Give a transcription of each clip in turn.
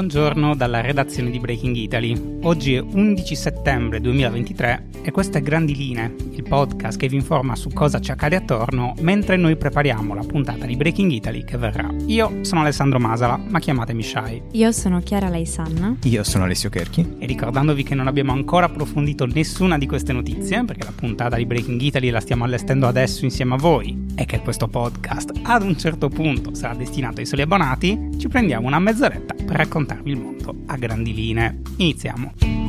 Buongiorno dalla redazione di Breaking Italy. Oggi è 11 settembre 2023 e questo è Grandi Linee, il podcast che vi informa su cosa ci accade attorno mentre noi prepariamo la puntata di Breaking Italy che verrà. Io sono Alessandro Masala, ma chiamatemi Shai. Io sono Chiara Laisanna. Io sono Alessio Kerchi. E ricordandovi che non abbiamo ancora approfondito nessuna di queste notizie, perché la puntata di Breaking Italy la stiamo allestendo adesso insieme a voi, e che questo podcast ad un certo punto sarà destinato ai soli abbonati, ci prendiamo una mezz'oretta per raccontarvi il mondo a grandi linee. Iniziamo.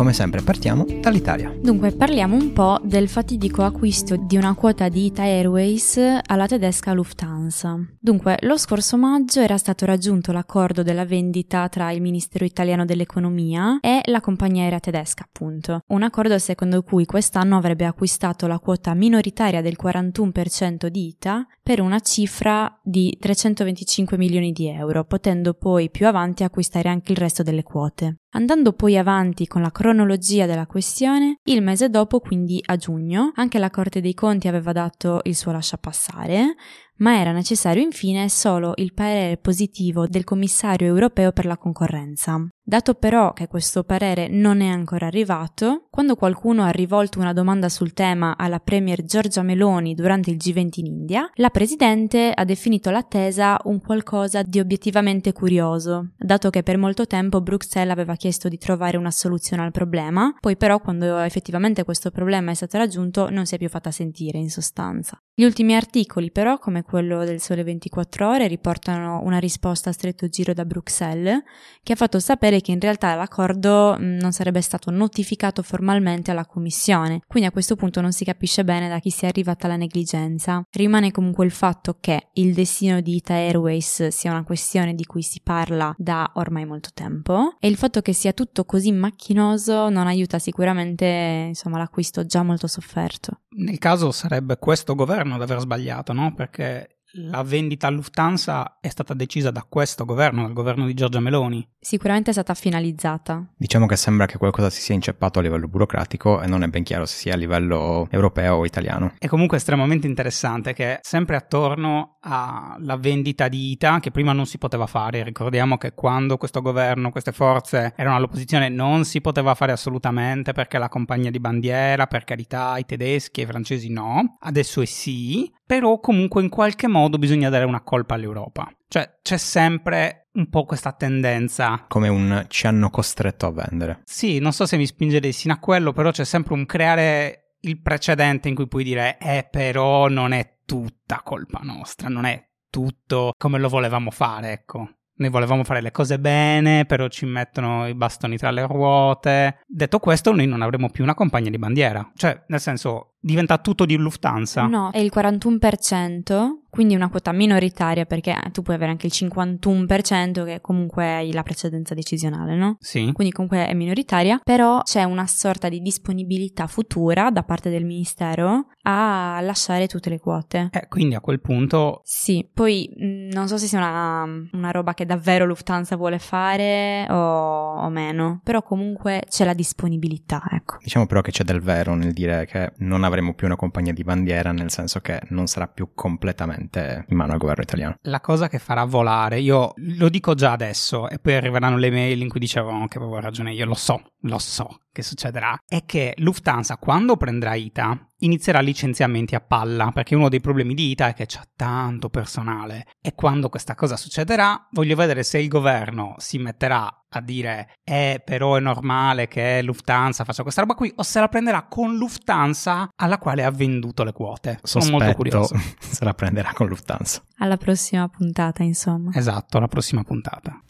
Come sempre partiamo dall'Italia. Dunque parliamo un po' del fatidico acquisto di una quota di Ita Airways alla tedesca Lufthansa. Dunque lo scorso maggio era stato raggiunto l'accordo della vendita tra il Ministero italiano dell'economia e la compagnia aerea tedesca appunto. Un accordo secondo cui quest'anno avrebbe acquistato la quota minoritaria del 41% di Ita per una cifra di 325 milioni di euro, potendo poi più avanti acquistare anche il resto delle quote. Andando poi avanti con la cronologia della questione, il mese dopo, quindi a giugno, anche la Corte dei Conti aveva dato il suo lasciapassare, ma era necessario infine solo il parere positivo del commissario europeo per la concorrenza. Dato però che questo parere non è ancora arrivato, quando qualcuno ha rivolto una domanda sul tema alla Premier Giorgia Meloni durante il G20 in India, la Presidente ha definito l'attesa un qualcosa di obiettivamente curioso, dato che per molto tempo Bruxelles aveva chiesto di trovare una soluzione al problema, poi però quando effettivamente questo problema è stato raggiunto non si è più fatta sentire in sostanza. Gli ultimi articoli però, come quello del Sole 24 ore, riportano una risposta a stretto giro da Bruxelles, che ha fatto sapere che in realtà l'accordo mm, non sarebbe stato notificato formalmente alla Commissione, quindi a questo punto non si capisce bene da chi sia arrivata la negligenza. Rimane comunque il fatto che il destino di Ita Airways sia una questione di cui si parla da ormai molto tempo e il fatto che sia tutto così macchinoso non aiuta sicuramente insomma, l'acquisto già molto sofferto. Nel caso sarebbe questo governo ad aver sbagliato, no? Perché la vendita a Lufthansa è stata decisa da questo governo, dal governo di Giorgia Meloni. Sicuramente è stata finalizzata. Diciamo che sembra che qualcosa si sia inceppato a livello burocratico e non è ben chiaro se sia a livello europeo o italiano. È comunque estremamente interessante che sempre attorno alla vendita di ITA, che prima non si poteva fare, ricordiamo che quando questo governo, queste forze erano all'opposizione non si poteva fare assolutamente perché la compagnia di bandiera, per carità, i tedeschi e i francesi no, adesso è sì, però comunque in qualche modo bisogna dare una colpa all'Europa. Cioè c'è sempre un po' questa tendenza. Come un ci hanno costretto a vendere. Sì, non so se mi spingerei sino a quello, però c'è sempre un creare il precedente in cui puoi dire, eh però non è tutta colpa nostra, non è tutto come lo volevamo fare, ecco. Noi volevamo fare le cose bene, però ci mettono i bastoni tra le ruote. Detto questo, noi non avremo più una compagnia di bandiera. Cioè, nel senso, diventa tutto di Lufthansa. No, è il 41%, quindi una quota minoritaria perché tu puoi avere anche il 51% che comunque hai la precedenza decisionale, no? Sì. Quindi comunque è minoritaria, però c'è una sorta di disponibilità futura da parte del Ministero a lasciare tutte le quote. Eh, quindi a quel punto... Sì, poi mm, non so se sia una, una, roba che davvero Lufthansa vuole fare o, o meno, però comunque c'è la disponibilità, ecco. Diciamo però che c'è del vero nel dire che non avremo più una compagnia di bandiera, nel senso che non sarà più completamente in mano al governo italiano. La cosa che farà volare, io lo dico già adesso, e poi arriveranno le mail in cui dicevano che avevo ragione, io lo so, lo so che succederà, è che Lufthansa quando prenderà ITA inizierà licenziamenti a palla, perché uno dei problemi di ITA è che c'è tanto personale e quando questa cosa succederà voglio vedere se il governo si metterà a dire eh però è normale che Lufthansa faccia questa roba qui o se la prenderà con Lufthansa alla quale ha venduto le quote. Sono Sospetto molto curioso. se la prenderà con Lufthansa. Alla prossima puntata, insomma. Esatto, alla prossima puntata.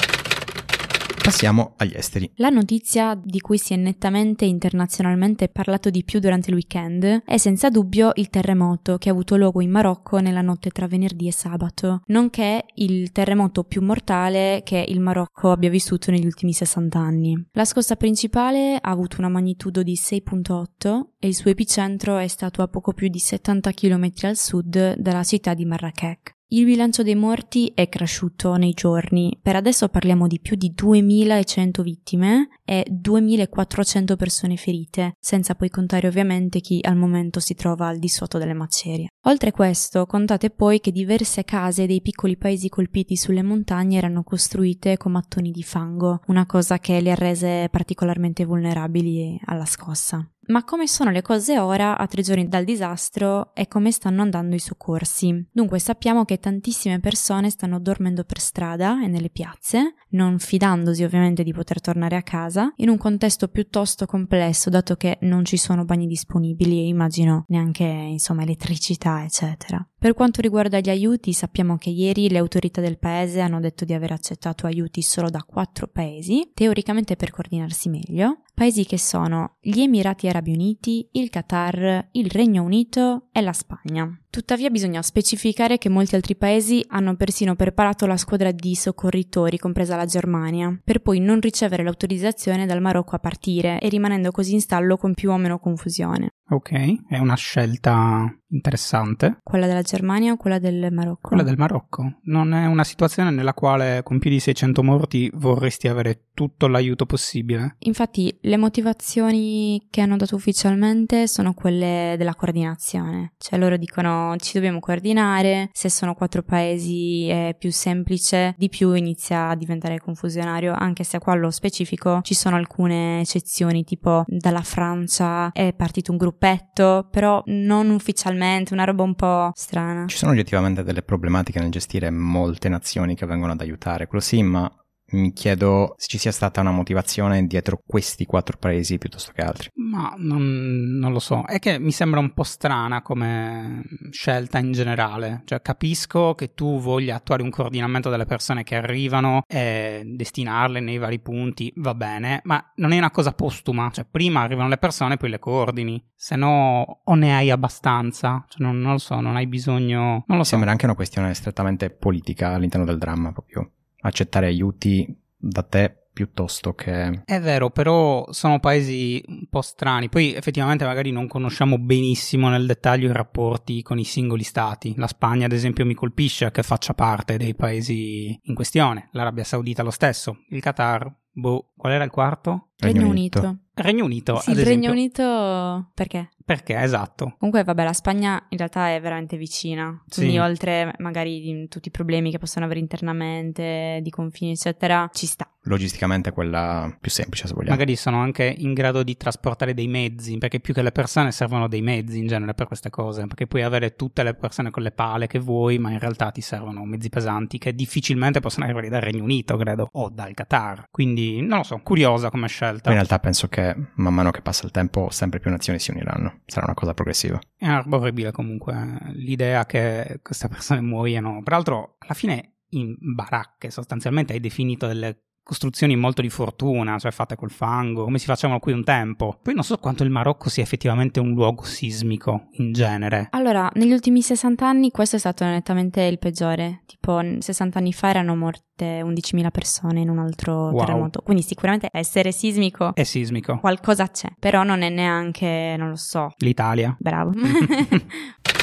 Passiamo agli esteri. La notizia di cui si è nettamente internazionalmente parlato di più durante il weekend è senza dubbio il terremoto che ha avuto luogo in Marocco nella notte tra venerdì e sabato, nonché il terremoto più mortale che il Marocco abbia vissuto negli ultimi 60 anni. La scossa principale ha avuto una magnitudo di 6.8 e il suo epicentro è stato a poco più di 70 km al sud dalla città di Marrakech. Il bilancio dei morti è cresciuto nei giorni. Per adesso parliamo di più di 2100 vittime e 2400 persone ferite, senza poi contare ovviamente chi al momento si trova al di sotto delle macerie. Oltre questo, contate poi che diverse case dei piccoli paesi colpiti sulle montagne erano costruite con mattoni di fango, una cosa che le ha rese particolarmente vulnerabili alla scossa. Ma come sono le cose ora, a tre giorni dal disastro, e come stanno andando i soccorsi? Dunque sappiamo che tantissime persone stanno dormendo per strada e nelle piazze, non fidandosi ovviamente di poter tornare a casa, in un contesto piuttosto complesso, dato che non ci sono bagni disponibili e immagino neanche, insomma, elettricità, eccetera. Per quanto riguarda gli aiuti, sappiamo che ieri le autorità del paese hanno detto di aver accettato aiuti solo da quattro paesi, teoricamente per coordinarsi meglio, paesi che sono gli Emirati Arabi Uniti, il Qatar, il Regno Unito e la Spagna. Tuttavia bisogna specificare che molti altri paesi hanno persino preparato la squadra di soccorritori, compresa la Germania, per poi non ricevere l'autorizzazione dal Marocco a partire e rimanendo così in stallo con più o meno confusione. Ok, è una scelta interessante. Quella della Germania o quella del Marocco? Quella del Marocco. Non è una situazione nella quale con più di 600 morti vorresti avere tutto l'aiuto possibile. Infatti le motivazioni che hanno dato ufficialmente sono quelle della coordinazione. Cioè loro dicono ci dobbiamo coordinare, se sono quattro paesi è più semplice, di più inizia a diventare confusionario, anche se qua allo specifico ci sono alcune eccezioni, tipo dalla Francia è partito un gruppetto, però non ufficialmente, una roba un po' strana. Ci sono oggettivamente delle problematiche nel gestire molte nazioni che vengono ad aiutare, quello sì, ma mi chiedo se ci sia stata una motivazione dietro questi quattro paesi piuttosto che altri. Ma non, non, lo so, è che mi sembra un po' strana come scelta in generale. Cioè, capisco che tu voglia attuare un coordinamento delle persone che arrivano e destinarle nei vari punti, va bene, ma non è una cosa postuma. Cioè, prima arrivano le persone, poi le coordini. Se no, o ne hai abbastanza. Cioè, non, non lo so, non hai bisogno. Non lo so. Sembra anche una questione strettamente politica all'interno del dramma, proprio accettare aiuti da te piuttosto che... È vero, però sono paesi un po' strani. Poi effettivamente magari non conosciamo benissimo nel dettaglio i rapporti con i singoli stati. La Spagna, ad esempio, mi colpisce che faccia parte dei paesi in questione. L'Arabia Saudita lo stesso. Il Qatar, boh, qual era il quarto? Regno, Regno Unito. Unito. Regno Unito. Sì, il esempio. Regno Unito perché? Perché, esatto. Comunque, vabbè, la Spagna in realtà è veramente vicina. Quindi, sì. oltre magari tutti i problemi che possono avere internamente, di confini, eccetera, ci sta. Logisticamente è quella più semplice, se vogliamo. Magari sono anche in grado di trasportare dei mezzi, perché più che le persone servono dei mezzi in genere per queste cose. Perché puoi avere tutte le persone con le pale che vuoi, ma in realtà ti servono mezzi pesanti che difficilmente possono arrivare dal Regno Unito, credo, o dal Qatar. Quindi, non lo so, curiosa come scelta. in realtà penso che man mano che passa il tempo, sempre più nazioni si uniranno sarà una cosa progressiva. È orribile comunque l'idea che queste persone muoiano. Peraltro, alla fine in baracche sostanzialmente hai definito delle costruzioni molto di fortuna, cioè fatte col fango, come si facevano qui un tempo. Poi non so quanto il Marocco sia effettivamente un luogo sismico in genere. Allora, negli ultimi 60 anni questo è stato nettamente il peggiore. Tipo, 60 anni fa erano morte 11.000 persone in un altro wow. terremoto. Quindi sicuramente essere sismico... È sismico. Qualcosa c'è, però non è neanche, non lo so... L'Italia. Bravo.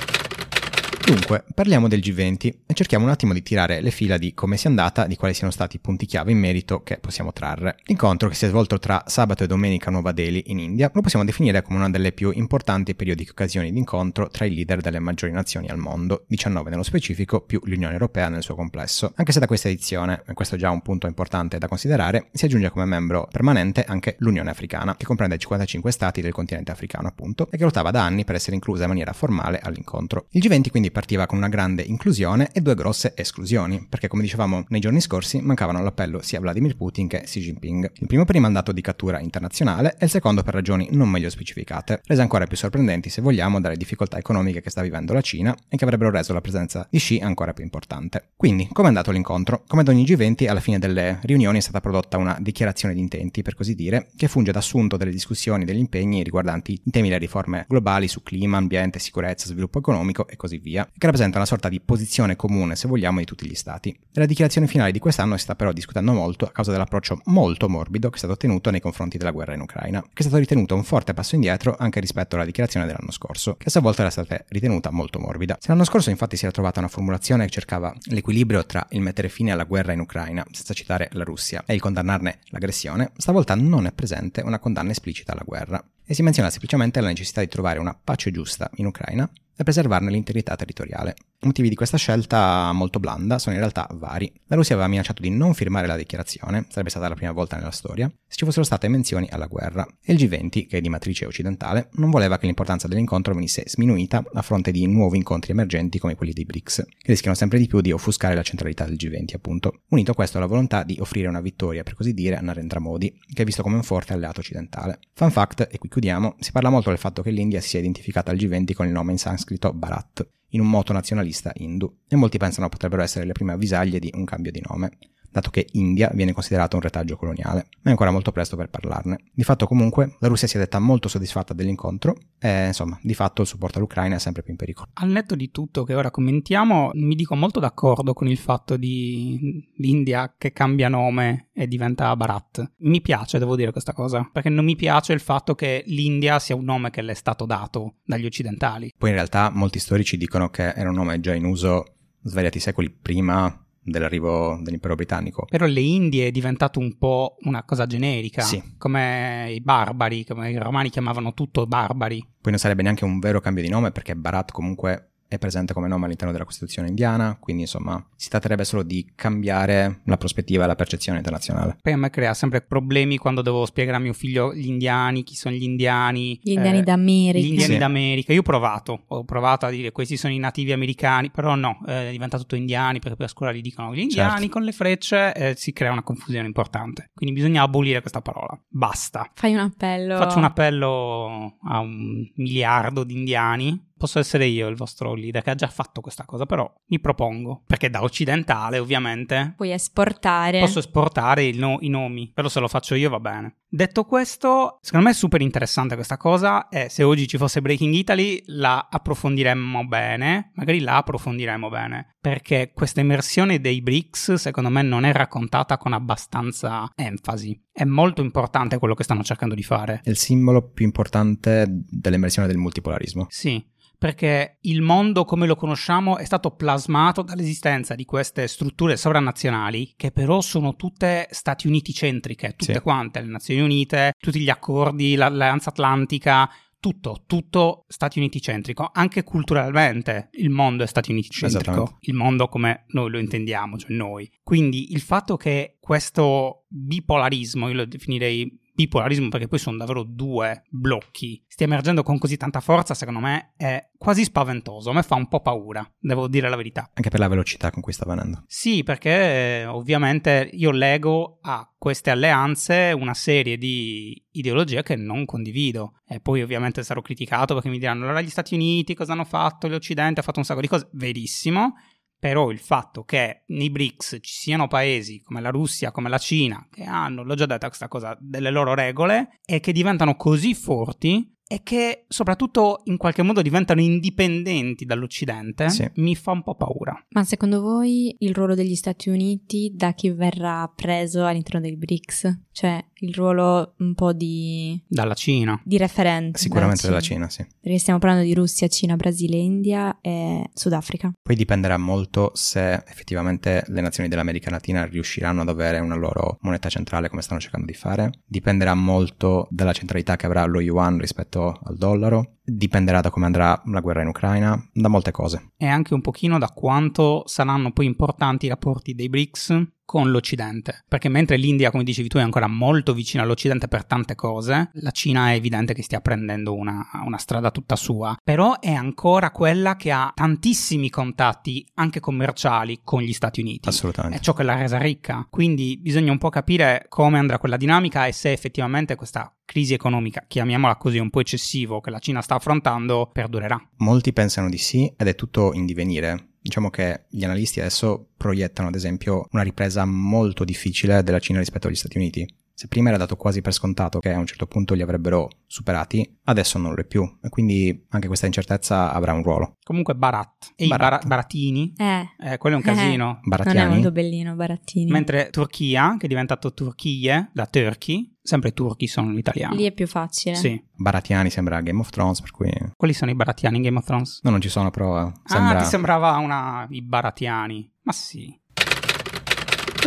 Dunque, parliamo del G20 e cerchiamo un attimo di tirare le fila di come sia andata, di quali siano stati i punti chiave in merito che possiamo trarre. L'incontro che si è svolto tra sabato e domenica a Nuova Delhi in India lo possiamo definire come una delle più importanti e periodiche occasioni di incontro tra i leader delle maggiori nazioni al mondo, 19 nello specifico, più l'Unione Europea nel suo complesso. Anche se da questa edizione, e questo è già un punto importante da considerare, si aggiunge come membro permanente anche l'Unione Africana, che comprende 55 stati del continente africano appunto, e che lottava da anni per essere inclusa in maniera formale all'incontro. Il G20 quindi partiva con una grande inclusione e due grosse esclusioni, perché come dicevamo nei giorni scorsi mancavano all'appello sia Vladimir Putin che Xi Jinping. Il primo per il mandato di cattura internazionale e il secondo per ragioni non meglio specificate, rese ancora più sorprendenti se vogliamo dalle difficoltà economiche che sta vivendo la Cina e che avrebbero reso la presenza di Xi ancora più importante. Quindi, come è andato l'incontro? Come ad ogni G20, alla fine delle riunioni è stata prodotta una dichiarazione di intenti, per così dire, che funge da assunto delle discussioni e degli impegni riguardanti i temi delle riforme globali su clima, ambiente, sicurezza, sviluppo economico e così via. Che rappresenta una sorta di posizione comune, se vogliamo, di tutti gli stati. Nella dichiarazione finale di quest'anno si sta però discutendo molto a causa dell'approccio molto morbido che è stato tenuto nei confronti della guerra in Ucraina, che è stato ritenuto un forte passo indietro anche rispetto alla dichiarazione dell'anno scorso, che a sua volta era stata ritenuta molto morbida. Se l'anno scorso infatti si era trovata una formulazione che cercava l'equilibrio tra il mettere fine alla guerra in Ucraina, senza citare la Russia, e il condannarne l'aggressione, stavolta non è presente una condanna esplicita alla guerra e si menziona semplicemente la necessità di trovare una pace giusta in Ucraina e preservarne l'integrità territoriale. I motivi di questa scelta molto blanda sono in realtà vari. La Russia aveva minacciato di non firmare la dichiarazione, sarebbe stata la prima volta nella storia, se ci fossero state menzioni alla guerra, e il G20, che è di matrice occidentale, non voleva che l'importanza dell'incontro venisse sminuita a fronte di nuovi incontri emergenti come quelli dei BRICS, che rischiano sempre di più di offuscare la centralità del G20, appunto. Unito questo alla volontà di offrire una vittoria, per così dire, a Narendra Modi, che è visto come un forte alleato occidentale. Fun fact, e qui chiudiamo, si parla molto del fatto che l'India si sia identificata al G20 con il nome in sanscrito Bharat, in un moto nazionalista hindu, e molti pensano potrebbero essere le prime avvisaglie di un cambio di nome dato che India viene considerato un retaggio coloniale, ma è ancora molto presto per parlarne. Di fatto comunque la Russia si è detta molto soddisfatta dell'incontro e insomma di fatto il supporto all'Ucraina è sempre più in pericolo. Al netto di tutto che ora commentiamo, mi dico molto d'accordo con il fatto di l'India che cambia nome e diventa Bharat. Mi piace, devo dire questa cosa, perché non mi piace il fatto che l'India sia un nome che le è stato dato dagli occidentali. Poi in realtà molti storici dicono che era un nome già in uso svariati secoli prima dell'arrivo dell'impero britannico. Però le Indie è diventato un po' una cosa generica, sì. come i barbari, come i romani chiamavano tutto barbari. Poi non sarebbe neanche un vero cambio di nome perché Bharat comunque è presente come nome all'interno della Costituzione indiana, quindi insomma si tratterebbe solo di cambiare la prospettiva e la percezione internazionale. Poi a me crea sempre problemi quando devo spiegare a mio figlio gli indiani, chi sono gli indiani. Gli indiani eh, d'America. Gli indiani sì. d'America. Io ho provato, ho provato a dire questi sono i nativi americani, però no, eh, diventa tutto indiani perché per scuola gli dicono gli indiani certo. con le frecce eh, si crea una confusione importante. Quindi bisogna abolire questa parola. Basta. Fai un appello. Faccio un appello a un miliardo di indiani posso essere io il vostro leader che ha già fatto questa cosa, però mi propongo, perché da occidentale ovviamente puoi esportare. Posso esportare no- i nomi, però se lo faccio io va bene. Detto questo, secondo me è super interessante questa cosa e se oggi ci fosse Breaking Italy la approfondiremmo bene, magari la approfondiremmo bene, perché questa immersione dei BRICS secondo me non è raccontata con abbastanza enfasi. È molto importante quello che stanno cercando di fare. È il simbolo più importante dell'immersione del multipolarismo. Sì perché il mondo come lo conosciamo è stato plasmato dall'esistenza di queste strutture sovranazionali che però sono tutte Stati Uniti centriche, tutte sì. quante, le Nazioni Unite, tutti gli accordi, l'Alleanza Atlantica, tutto, tutto Stati Uniti centrico, anche culturalmente il mondo è Stati Uniti centrico, il mondo come noi lo intendiamo, cioè noi. Quindi il fatto che questo bipolarismo, io lo definirei bipolarismo, perché poi sono davvero due blocchi, stia emergendo con così tanta forza, secondo me è quasi spaventoso. A me fa un po' paura, devo dire la verità. Anche per la velocità con cui sta venendo. Sì, perché ovviamente io lego a queste alleanze una serie di ideologie che non condivido. E poi ovviamente sarò criticato perché mi diranno allora gli Stati Uniti cosa hanno fatto, l'Occidente ha fatto un sacco di cose. Verissimo però il fatto che nei BRICS ci siano paesi come la Russia, come la Cina, che hanno, l'ho già detta questa cosa, delle loro regole e che diventano così forti e che soprattutto in qualche modo diventano indipendenti dall'Occidente, sì. mi fa un po' paura. Ma secondo voi il ruolo degli Stati Uniti da chi verrà preso all'interno dei BRICS? Cioè il ruolo un po' di... Dalla Cina. Di referente. Sicuramente dalla Cina. dalla Cina, sì. Perché stiamo parlando di Russia, Cina, Brasile, India e Sudafrica. Poi dipenderà molto se effettivamente le nazioni dell'America Latina riusciranno ad avere una loro moneta centrale come stanno cercando di fare. Dipenderà molto dalla centralità che avrà lo yuan rispetto al dollaro dipenderà da come andrà la guerra in Ucraina, da molte cose. E anche un pochino da quanto saranno poi importanti i rapporti dei BRICS con l'Occidente, perché mentre l'India, come dicevi tu, è ancora molto vicina all'Occidente per tante cose, la Cina è evidente che stia prendendo una, una, strada tutta sua, però è ancora quella che ha tantissimi contatti, anche commerciali, con gli Stati Uniti. Assolutamente. È ciò che l'ha resa ricca, quindi bisogna un po' capire come andrà quella dinamica e se effettivamente questa crisi economica, chiamiamola così un po' eccessivo, che la Cina sta affrontando, perdurerà. Molti pensano di sì ed è tutto in divenire. Diciamo che gli analisti adesso proiettano ad esempio una ripresa molto difficile della Cina rispetto agli Stati Uniti Se prima era dato quasi per scontato che a un certo punto li avrebbero superati, adesso non lo è più. E quindi anche questa incertezza avrà un ruolo. Comunque Barat e Barat. i bara- Baratini, Eh, eh, quello è un casino. non è molto bellino, Barattini. Mentre Turchia, che è diventato Turchie, da Turkey, sempre turchi sono l'italiano. Lì è più facile. Sì. Baratiani sembra Game of Thrones, per cui... No, Quali sono i baratiani in Game of Thrones? non ci sono, però sembra... Ah, ti sembrava una... i baratiani. Ma sì.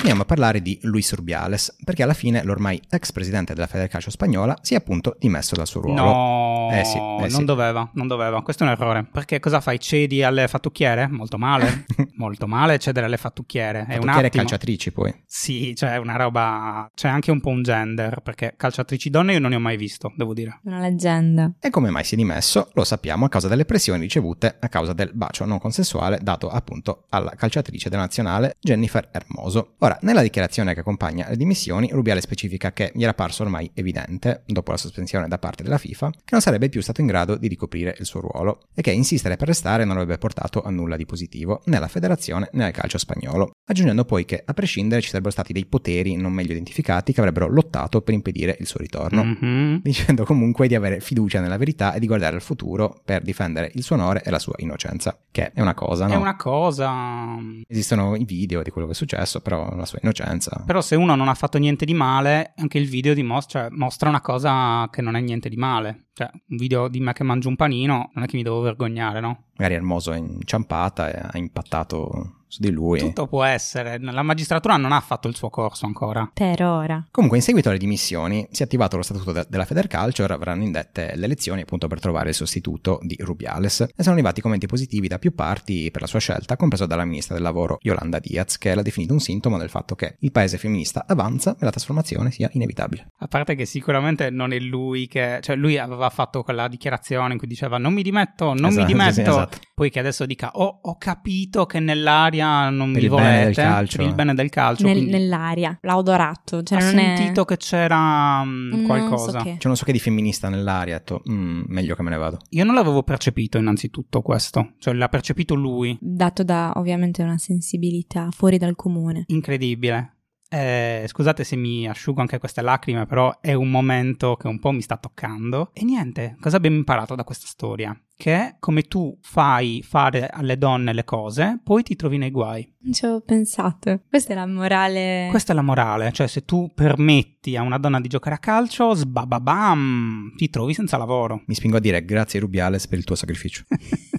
Torniamo a parlare di Luis Rubiales, perché alla fine l'ormai ex presidente della Federcalcio spagnola si è appunto dimesso dal suo ruolo. No, Eh sì, eh non sì. doveva, non doveva. Questo è un errore. Perché cosa fai? Cedi alle fattucchiere? Molto male. Molto male cedere alle fattucchiere. È un Fattucchiere e attimo. calciatrici poi. Sì, cioè una roba... C'è anche un po' un gender, perché calciatrici donne io non ne ho mai visto, devo dire. Una leggenda. E come mai si è dimesso? Lo sappiamo a causa delle pressioni ricevute a causa del bacio non consensuale dato appunto alla calciatrice della nazionale Jennifer Hermoso. Ora, nella dichiarazione che accompagna le dimissioni, Rubiale specifica che gli era parso ormai evidente, dopo la sospensione da parte della FIFA, che non sarebbe più stato in grado di ricoprire il suo ruolo e che insistere per restare non avrebbe portato a nulla di positivo né alla federazione né al calcio spagnolo, aggiungendo poi che a prescindere ci sarebbero stati dei poteri non meglio identificati che avrebbero lottato per impedire il suo ritorno Mhm. dicendo comunque di avere fiducia nella verità e di guardare al futuro per difendere il suo onore e la sua innocenza, che è una cosa, no? È una cosa... Esistono i video di quello che è successo, però la sua innocenza... Però se uno non ha fatto niente di male, anche il video dimostra, cioè, mostra una cosa che non è niente di male. Cioè, un video di me che mangio un panino, non è che mi devo vergognare, no? Magari Hermoso è inciampata e ha impattato su di lui. Tutto può essere. La magistratura non ha fatto il suo corso ancora. Per ora. Comunque, in seguito alle dimissioni, si è attivato lo statuto de- della Federcalcio e ora verranno indette le elezioni appunto per trovare il sostituto di Rubiales. E sono arrivati commenti positivi da più parti per la sua scelta, compreso dalla ministra del lavoro Yolanda Diaz, che l'ha definito un sintomo del fatto che il paese femminista avanza e la trasformazione sia inevitabile. A parte che sicuramente non è lui che... Cioè, lui aveva fatto quella dichiarazione in cui diceva non mi dimetto, non Esatto, mi dimetto. sì, esatto. Poi che adesso dica oh, ho capito che nell'aria non Per mi volete. calcio. Per il bene del calcio. Nel- quindi nell'aria. L'ha odorato. Cioè ha non sentito è... che c'era mm, so qualcosa. che. C'è non so che di femminista nell'aria, ha detto, "Mm, meglio che me ne vado. Io non l'avevo percepito innanzitutto questo. Cioè, l'ha percepito lui. Dato da ovviamente una sensibilità fuori dal comune. Incredibile. Eh, scusate se mi asciugo anche queste lacrime, però è un momento che un po' mi sta toccando. E niente, cosa abbiamo imparato da questa storia? Che come tu fai fare alle donne le cose, poi ti trovi nei guai. Non ci avevo pensato. Questa è la morale. Questa è la morale, cioè se tu permetti a una donna di giocare a calcio, sbababam, ti trovi senza lavoro. Mi spingo a dire grazie Rubiales per il tuo sacrificio.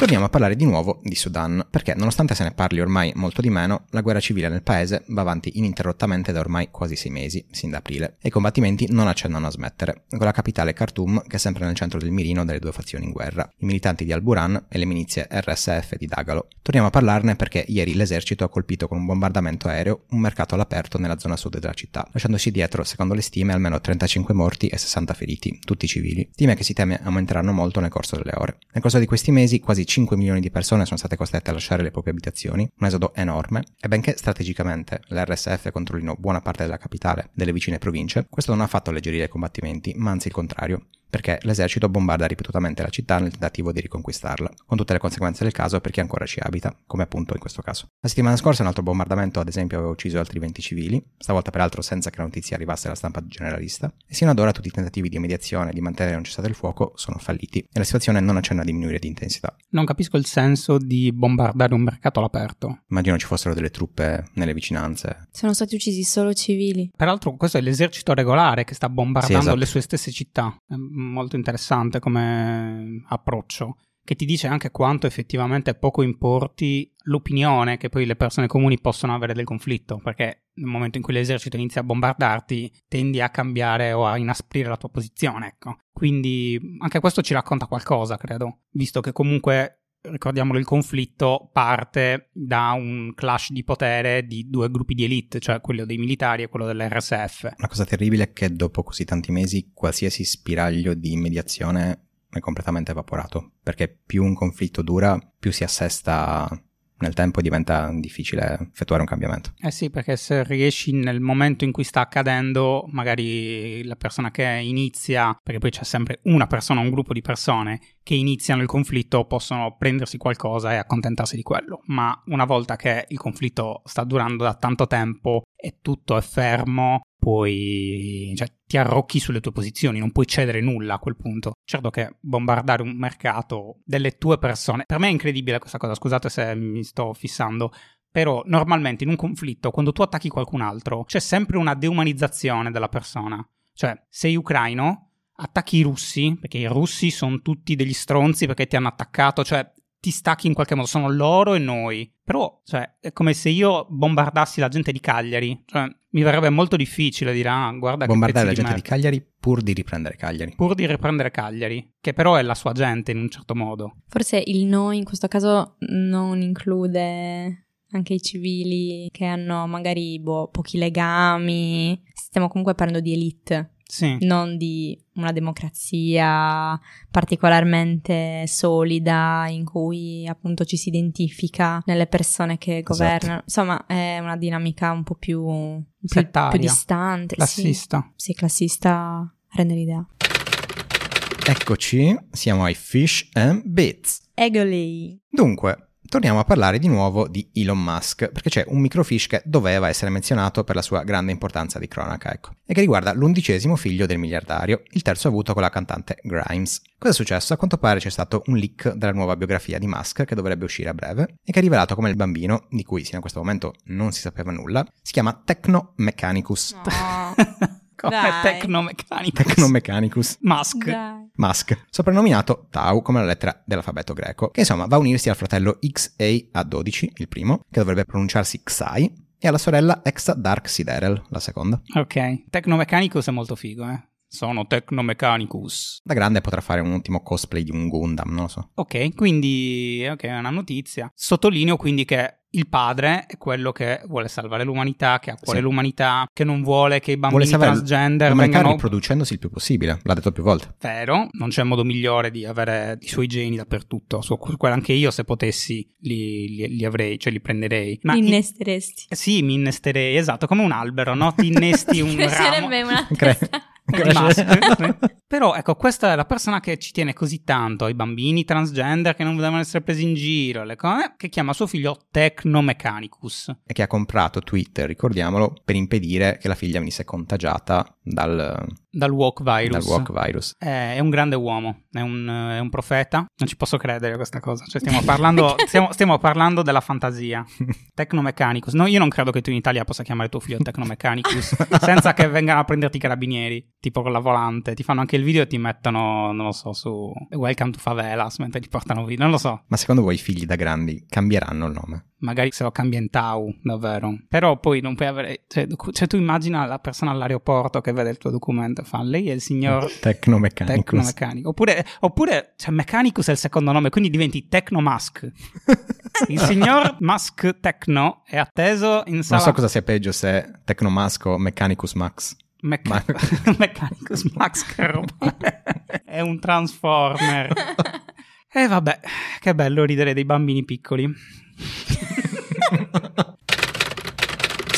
Torniamo a parlare di nuovo di Sudan, perché nonostante se ne parli ormai molto di meno, la guerra civile nel paese va avanti ininterrottamente da ormai quasi sei mesi, sin da aprile, e i combattimenti non accennano a smettere, con la capitale Khartoum che è sempre nel centro del mirino delle due fazioni in guerra, i militanti di Al-Buran e le milizie RSF di Dagalo. Torniamo a parlarne perché ieri l'esercito ha colpito con un bombardamento aereo un mercato all'aperto nella zona sud della città, lasciandosi dietro, secondo le stime, almeno 35 morti e 60 feriti, tutti civili, stime che si teme aumenteranno molto nel corso delle ore. Nel corso di questi mesi quasi 5 milioni di persone sono state costrette a lasciare le proprie abitazioni, un esodo enorme, e benché strategicamente l'RSF controllino buona parte della capitale delle vicine province, questo non ha fatto alleggerire i combattimenti, ma anzi il contrario, perché l'esercito bombarda ripetutamente la città nel tentativo di riconquistarla, con tutte le conseguenze del caso per chi ancora ci abita, come appunto in questo caso. La settimana scorsa un altro bombardamento, ad esempio, aveva ucciso altri 20 civili, stavolta peraltro senza che la notizia arrivasse alla stampa generalista, e sino ad ora tutti i tentativi di mediazione e di mantenere un cessate il fuoco sono falliti, e la situazione non accenna a diminuire di intensità. Non capisco il senso di bombardare un mercato all'aperto. Immagino ci fossero delle truppe nelle vicinanze. Sono stati uccisi solo civili. Peraltro questo è l'esercito regolare che sta bombardando Sì, esatto. le sue stesse città. Molto interessante come approccio, che ti dice anche quanto effettivamente poco importi l'opinione che poi le persone comuni possono avere del conflitto, perché nel momento in cui l'esercito inizia a bombardarti tendi a cambiare o a inasprire la tua posizione, ecco. Quindi anche questo ci racconta qualcosa, credo, visto che comunque ricordiamolo, il conflitto parte da un clash di potere di due gruppi di elite, cioè quello dei militari e quello dell'RSF. La cosa terribile è che dopo così tanti mesi qualsiasi spiraglio di mediazione è completamente evaporato, perché più un conflitto dura, più si assesta nel tempo diventa difficile effettuare un cambiamento. Eh sì, perché se riesci nel momento in cui sta accadendo, magari la persona che inizia, perché poi c'è sempre una persona, un gruppo di persone che iniziano il conflitto, possono prendersi qualcosa e accontentarsi di quello. Ma una volta che il conflitto sta durando da tanto tempo e tutto è fermo, puoi, cioè, ti arrocchi sulle tue posizioni, non puoi cedere nulla a quel punto. Certo che bombardare un mercato delle tue persone, per me è incredibile questa cosa, scusate se mi sto fissando, però normalmente in un conflitto, quando tu attacchi qualcun altro, c'è sempre una deumanizzazione della persona. Cioè, sei ucraino, attacchi i russi, perché i russi sono tutti degli stronzi perché ti hanno attaccato, cioè ti stacchi in qualche modo, sono loro e noi. Però, cioè, è come se io bombardassi la gente di Cagliari. Cioè, mi verrebbe molto difficile dire, ah, guarda Bombardare la che gente di, di Cagliari pur di riprendere Cagliari. Pur di riprendere Cagliari, che però è la sua gente in un certo modo. Forse il noi in questo caso non include anche i civili che hanno magari boh, pochi legami. Stiamo comunque parlando di elite sì. non di una democrazia particolarmente solida in cui appunto ci si identifica nelle persone che Esatto. governano. Insomma, è una dinamica un po' più, più, Settaria. più distante. Classista. Sì, sì, classista rende l'idea. Eccoci, siamo ai Fish and Bits. Egoli. Dunque, torniamo a parlare di nuovo di Elon Musk, perché c'è un microfish che doveva essere menzionato per la sua grande importanza di cronaca, ecco, e che riguarda l'undicesimo figlio del miliardario, il terzo avuto con la cantante Grimes. Cosa è successo? A quanto pare c'è stato un leak della nuova biografia di Musk che dovrebbe uscire a breve e che ha rivelato come il bambino, di cui sino a questo momento non si sapeva nulla, si chiama Techno Mechanicus. Come Dai. Tecnomeccanicus. Techno Mechanicus. Musk. Dai. Musk, soprannominato Tau come la lettera dell'alfabeto greco, che insomma va a unirsi al fratello XA12, il primo, che dovrebbe pronunciarsi Xai, e alla sorella Exa Dark Siderel, la seconda. Ok. Tecnomechanicus è molto figo, eh. Sono Tecnomechanicus. Da grande potrà fare un ultimo cosplay di un Gundam, non lo so. Ok, quindi ok, è una notizia. Sottolineo quindi che il padre è quello che vuole salvare l'umanità, che ha a cuore Sì. l'umanità, che non vuole che i Vuole bambini salvare transgender l'umanità vengano riproducendosi il più possibile, l'ha detto più volte. Vero, non c'è modo migliore di avere i suoi geni dappertutto. Su- quello anche io, se potessi, li, li- li avrei, cioè li prenderei. Ma in- innesteresti. eh sì, mi innesterei, esatto, come un albero, no? Ti innesti un ramo. Crescerebbe una testa. Però ecco, questa è la persona che ci tiene così tanto ai bambini transgender che non devono essere presi in giro, le cose, che chiama suo figlio Tecnomechanicus. E che ha comprato Twitter, ricordiamolo, per impedire che la figlia venisse contagiata dal, Dal walk virus. dal walk virus. È, è un grande uomo, è un, è un profeta. Non ci posso credere a questa cosa. Cioè, stiamo parlando, stiamo, stiamo parlando della fantasia. Tecnomechanicus. No, io non credo che tu in Italia possa chiamare tuo figlio Tecnomechanicus senza che vengano a prenderti i carabinieri, tipo con la volante. Ti fanno anche il video e ti mettono, non lo so, su Welcome to Favelas mentre ti portano via. Non lo so. Ma secondo voi i figli da grandi cambieranno il nome? Magari se lo cambia in Tau, davvero. Però poi non puoi avere. Cioè, cioè, tu immagina la persona all'aeroporto che vede il tuo documento fa: Lei è il signor Tecnomechanicus. Tecnomeccanico. Oppure, oppure cioè, Mechanicus è il secondo nome, quindi diventi Tecnomask. Il signor Musk Tecno è atteso in Non sala. so cosa sia peggio se Tecnomask o Mechanicus Max. Mecca- Mechanicus Max, che roba. è un Transformer. E vabbè, che bello ridere dei bambini piccoli.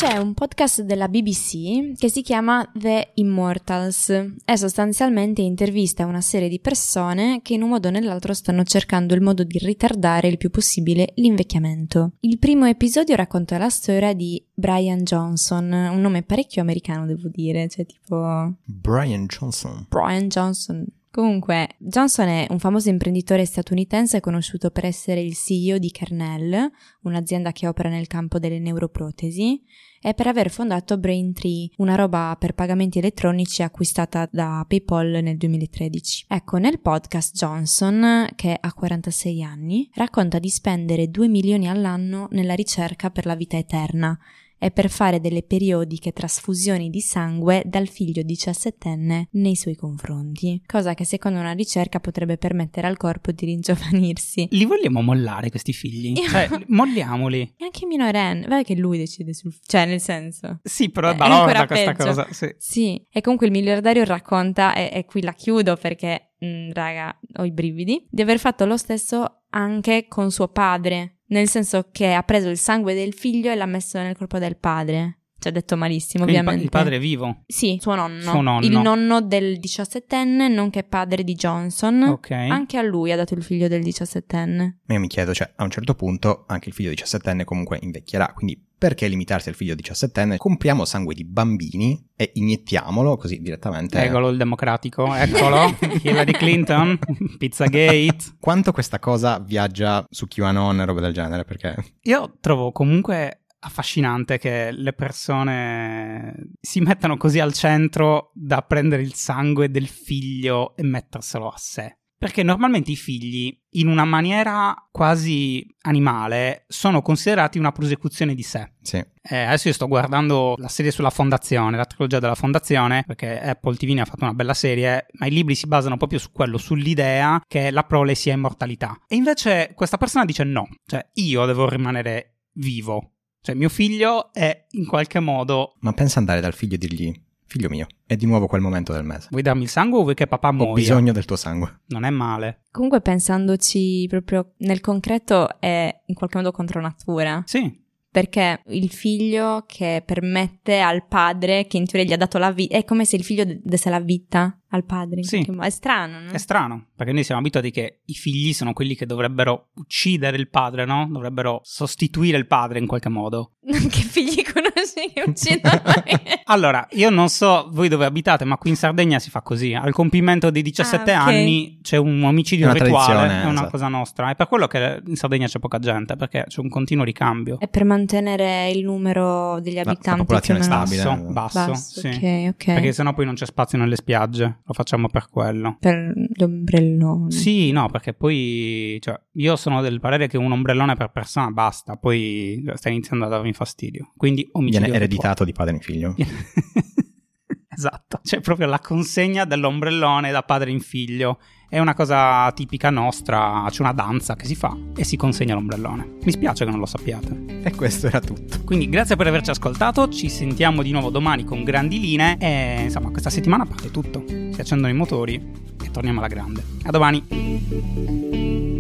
C'è un podcast della BBC che si chiama The Immortals e sostanzialmente intervista una serie di persone che in un modo o nell'altro stanno cercando il modo di ritardare il più possibile l'invecchiamento. Il primo episodio racconta la storia di Brian Johnson, un nome parecchio americano devo dire, cioè tipo Brian Johnson. Brian Johnson. Comunque, Johnson è un famoso imprenditore statunitense conosciuto per essere il CEO di Kernel, un'azienda che opera nel campo delle neuroprotesi, e per aver fondato Braintree, una roba per pagamenti elettronici acquistata da PayPal nel 2013. Ecco, nel podcast Johnson, che ha 46 anni, racconta di spendere 2 milioni all'anno nella ricerca per la vita eterna e per fare delle periodiche trasfusioni di sangue dal figlio 17enne nei suoi confronti, cosa che secondo una ricerca potrebbe permettere al corpo di ringiovanirsi. Li vogliamo mollare questi figli? Io- Cioè, molliamoli. E anche minorenne, vai che lui decide sul... cioè nel senso... Sì, però è È balorda questa peggio. cosa. Sì. Sì, e comunque il miliardario racconta, e, e qui la chiudo perché, mm, raga, ho i brividi, di aver fatto lo stesso anche con suo padre, nel senso che ha preso il sangue del figlio e l'ha messo nel corpo del padre. Cioè, detto malissimo, Quindi il pa- ovviamente. il padre è vivo. Sì, suo nonno. Suo nonno. Il nonno del diciassettenne, nonché padre di Johnson. Ok. Anche a lui ha dato il figlio del diciassettenne. Ma io mi chiedo, cioè, a un certo punto anche il figlio 17enne comunque invecchierà, quindi perché limitarsi al figlio 17enne? Compriamo sangue di bambini e iniettiamolo così direttamente. Eccolo il democratico, eccolo. Hillary Clinton, Pizzagate. Quanto questa cosa viaggia su QAnon e roba del genere? Perché Io trovo comunque affascinante che le persone si mettano così al centro da prendere il sangue del figlio e metterselo a sé. Perché normalmente i figli, in una maniera quasi animale, sono considerati una prosecuzione di sé. sì, Eh, adesso io sto guardando la serie sulla fondazione, la trilogia della fondazione, perché Apple TV ne ha fatto una bella serie, ma i libri si basano proprio su quello, sull'idea che la prole sia immortalità. E invece questa persona dice no, cioè io devo rimanere vivo. Cioè mio figlio è in qualche modo... ma pensa andare dal figlio e dirgli, figlio mio, è di nuovo quel momento del mese. Vuoi darmi il sangue o vuoi che papà Ho muoia? bisogno del tuo sangue. Non è male. Comunque, pensandoci proprio nel concreto, è in qualche modo contro natura. Sì, Perché il figlio che permette al padre, che in teoria gli ha dato la vita, è come se il figlio desse la vita al padre. in Sì. È strano, no? È strano, perché noi siamo abituati che i figli sono quelli che dovrebbero uccidere il padre, no? Dovrebbero sostituire il padre in qualche modo. che figli conosci che uccidono? Allora, io non so voi dove abitate, ma qui in Sardegna si fa così. Al compimento dei 17 Ah, ok. anni c'è un omicidio una rituale, è una esatto. cosa nostra. È per quello che in Sardegna c'è poca gente, perché c'è un continuo ricambio. è per mantenere il numero degli la abitanti. popolazione più o meno. stabile. Basso, basso, Basso, sì. ok, ok. Perché sennò poi non c'è spazio nelle spiagge. Lo facciamo per quello. Per l'ombrellone. Sì, no, perché poi cioè, io sono del parere che un ombrellone per persona basta, poi cioè, sta iniziando a darmi fastidio. Quindi omicidio Viene ereditato di padre in figlio. esatto, c'è proprio la consegna dell'ombrellone da padre in figlio. È una cosa tipica nostra, c'è una danza che si fa e si consegna l'ombrellone. Mi spiace che non lo sappiate. E questo era tutto. Quindi grazie per averci ascoltato, ci sentiamo di nuovo domani con grandi linee e insomma questa settimana parte tutto. Si accendono i motori e torniamo alla grande. A domani!